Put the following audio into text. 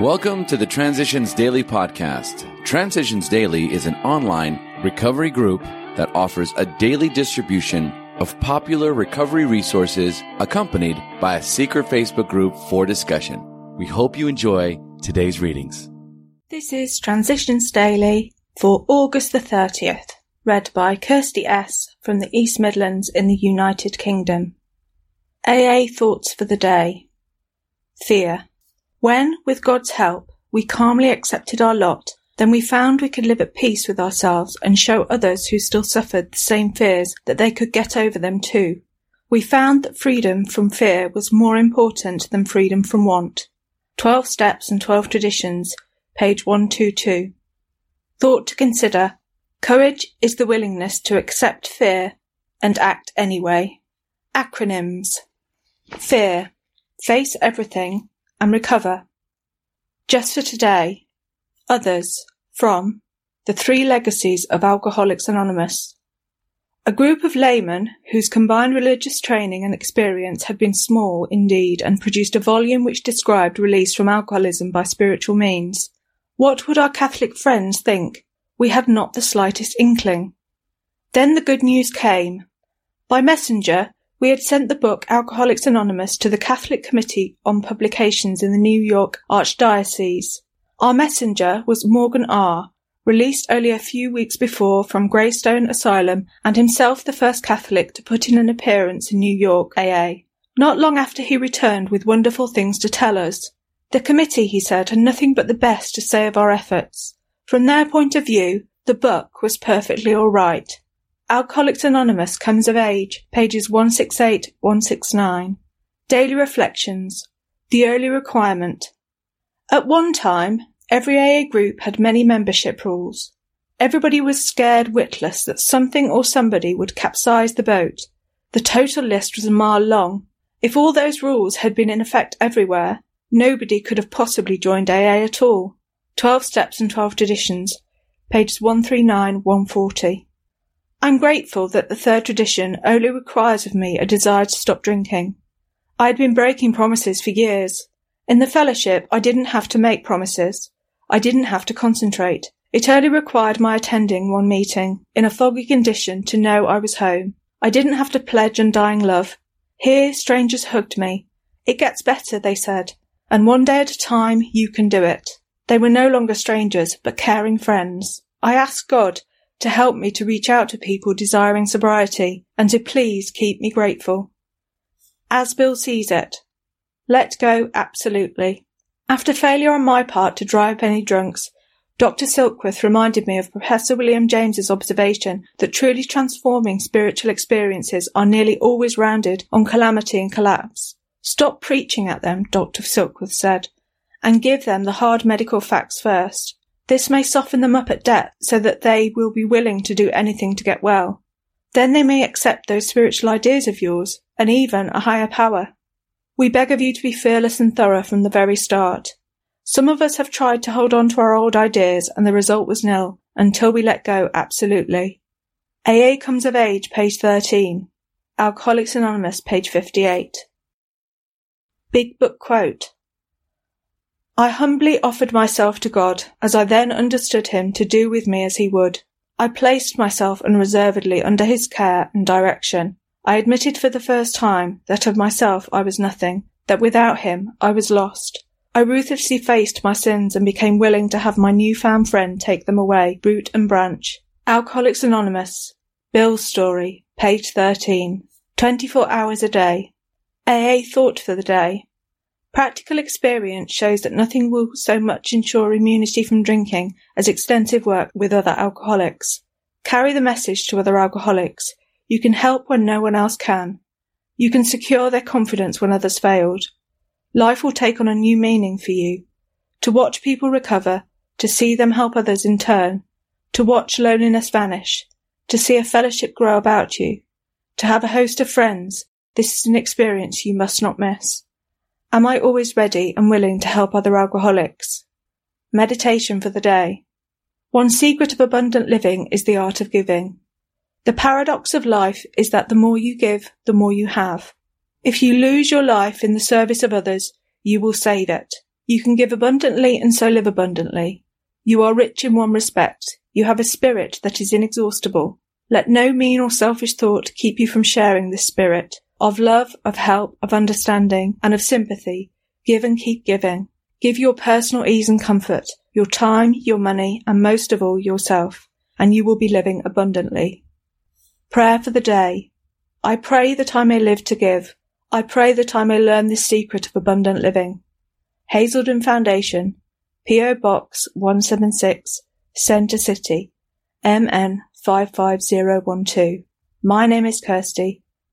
Welcome to the Transitions Daily podcast. Transitions Daily is an online recovery group that offers a daily distribution of popular recovery resources accompanied by a secret Facebook group for discussion. We hope you enjoy today's readings. This is Transitions Daily for August the 30th, read by Kirsty S. from the East Midlands in the United Kingdom. AA Thoughts for the Day Fear. When, with God's help, we calmly accepted our lot, then we found we could live at peace with ourselves and show others who still suffered the same fears that they could get over them too. We found that freedom from fear was more important than freedom from want. 12 Steps and 12 Traditions, page 122. Thought to consider. Courage is the willingness to accept fear and act anyway. Acronyms. Fear. Face everything and recover. Just for today, others from the three legacies of Alcoholics Anonymous. A group of laymen whose combined religious training and experience had been small indeed and produced a volume which described release from alcoholism by spiritual means. What would our Catholic friends think? We had not the slightest inkling. Then the good news came. By messenger, we had sent the book Alcoholics Anonymous to the Catholic Committee on Publications in the New York Archdiocese. Our messenger was Morgan R., released only a few weeks before from Greystone Asylum and himself the first Catholic to put in an appearance in New York AA. Not long after he returned with wonderful things to tell us. The committee, he said, had nothing but the best to say of our efforts. From their point of view, the book was perfectly all right. Alcoholics Anonymous comes of age, pages 168, 169. Daily Reflections. The Early Requirement. At one time, every AA group had many membership rules. Everybody was scared witless that something or somebody would capsize the boat. The total list was a mile long. If all those rules had been in effect everywhere, nobody could have possibly joined AA at all. 12 Steps and 12 Traditions, pages 139, 140. I'm grateful that the third tradition only requires of me a desire to stop drinking. I had been breaking promises for years. In the fellowship, I didn't have to make promises. I didn't have to concentrate. It only required my attending one meeting in a foggy condition to know I was home. I didn't have to pledge undying love. Here, strangers hugged me. It gets better, they said, and one day at a time you can do it. They were no longer strangers, but caring friends. I asked God to help me to reach out to people desiring sobriety and to please keep me grateful. As Bill sees it, let go absolutely. After failure on my part to dry up any drunks, Dr. Silkworth reminded me of Professor William James's observation that truly transforming spiritual experiences are nearly always rounded on calamity and collapse. Stop preaching at them, Dr. Silkworth said, and give them the hard medical facts first. This may soften them up at death so that they will be willing to do anything to get well. Then they may accept those spiritual ideas of yours and even a higher power. We beg of you to be fearless and thorough from the very start. Some of us have tried to hold on to our old ideas and the result was nil until we let go absolutely. AA comes of age, page 13. Alcoholics Anonymous, page 58. Big Book Quote I humbly offered myself to God, as I then understood him to do with me as he would. I placed myself unreservedly under his care and direction. I admitted for the first time that of myself I was nothing, that without him I was lost. I ruthlessly faced my sins and became willing to have my new-found friend take them away, root and branch. Alcoholics Anonymous. Bill's story, page 13. 24 hours a day. AA thought for the day. Practical experience shows that nothing will so much ensure immunity from drinking as extensive work with other alcoholics. Carry the message to other alcoholics. You can help when no one else can. You can secure their confidence when others failed. Life will take on a new meaning for you. To watch people recover, to see them help others in turn, to watch loneliness vanish, to see a fellowship grow about you, to have a host of friends, this is an experience you must not miss. Am I always ready and willing to help other alcoholics? Meditation for the day. One secret of abundant living is the art of giving. The paradox of life is that the more you give, the more you have. If you lose your life in the service of others, you will save it. You can give abundantly and so live abundantly. You are rich in one respect. You have a spirit that is inexhaustible. Let no mean or selfish thought keep you from sharing this spirit of love, of help, of understanding, and of sympathy. Give and keep giving. Give your personal ease and comfort, your time, your money, and most of all yourself, and you will be living abundantly. Prayer for the day. I pray that I may live to give. I pray that I may learn this secret of abundant living. Hazelden Foundation, P.O. Box 176, Center City, MN 55012. My name is Kirsty,